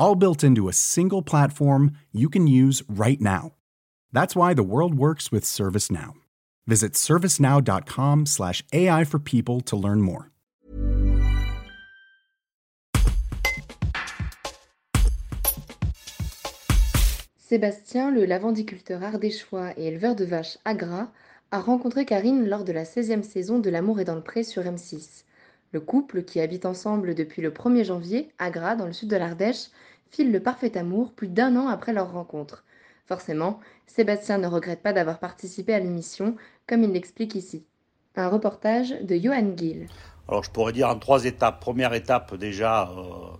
all built into a single platform you can use right now. That's why the world works with ServiceNow. Visit servicenow.com/slash AI for people to learn more. Sébastien, le lavandiculteur ardéchois et éleveur de vaches à gras, a rencontré Karine lors de la 16e saison de L'amour est dans le pré sur M6. Le couple, qui habite ensemble depuis le 1er janvier à Gras, dans le sud de l'Ardèche, file le parfait amour plus d'un an après leur rencontre. Forcément, Sébastien ne regrette pas d'avoir participé à l'émission, comme il l'explique ici. Un reportage de Johan Gill. Alors je pourrais dire en trois étapes. Première étape déjà, euh,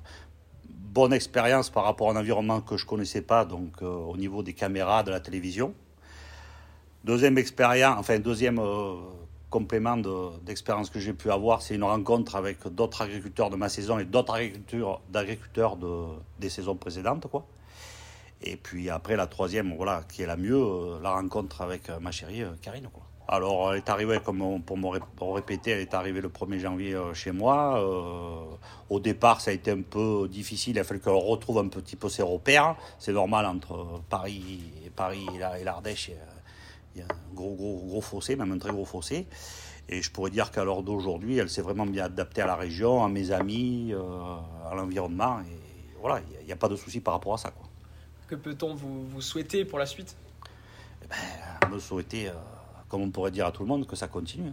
bonne expérience par rapport à un environnement que je ne connaissais pas, donc euh, au niveau des caméras, de la télévision. Deuxième expérience, enfin deuxième euh, complément d'expérience que j'ai pu avoir, c'est une rencontre avec d'autres agriculteurs de ma saison et d'autres agriculteurs de, des saisons précédentes. Quoi. Et puis après, la troisième, voilà, qui est la mieux, euh, la rencontre avec euh, ma chérie euh, Karine. Alors, elle est arrivée, comme pour me répéter, elle est arrivée le 1er janvier chez moi. au départ, ça a été un peu difficile. Il a fallu qu'elle retrouve un petit peu ses repères. C'est normal entre Paris, Paris et l'Ardèche il y a un gros, gros, gros fossé, même un très gros fossé. Et je pourrais dire qu'à l'heure d'aujourd'hui, elle s'est vraiment bien adaptée à la région, à mes amis, euh, à l'environnement. Et voilà, il n'y a, pas de souci par rapport à ça. Quoi. Que peut-on vous, vous, souhaiter pour la suite? Eh ben, Me souhaiter, euh, comme on pourrait dire à tout le monde, que ça continue.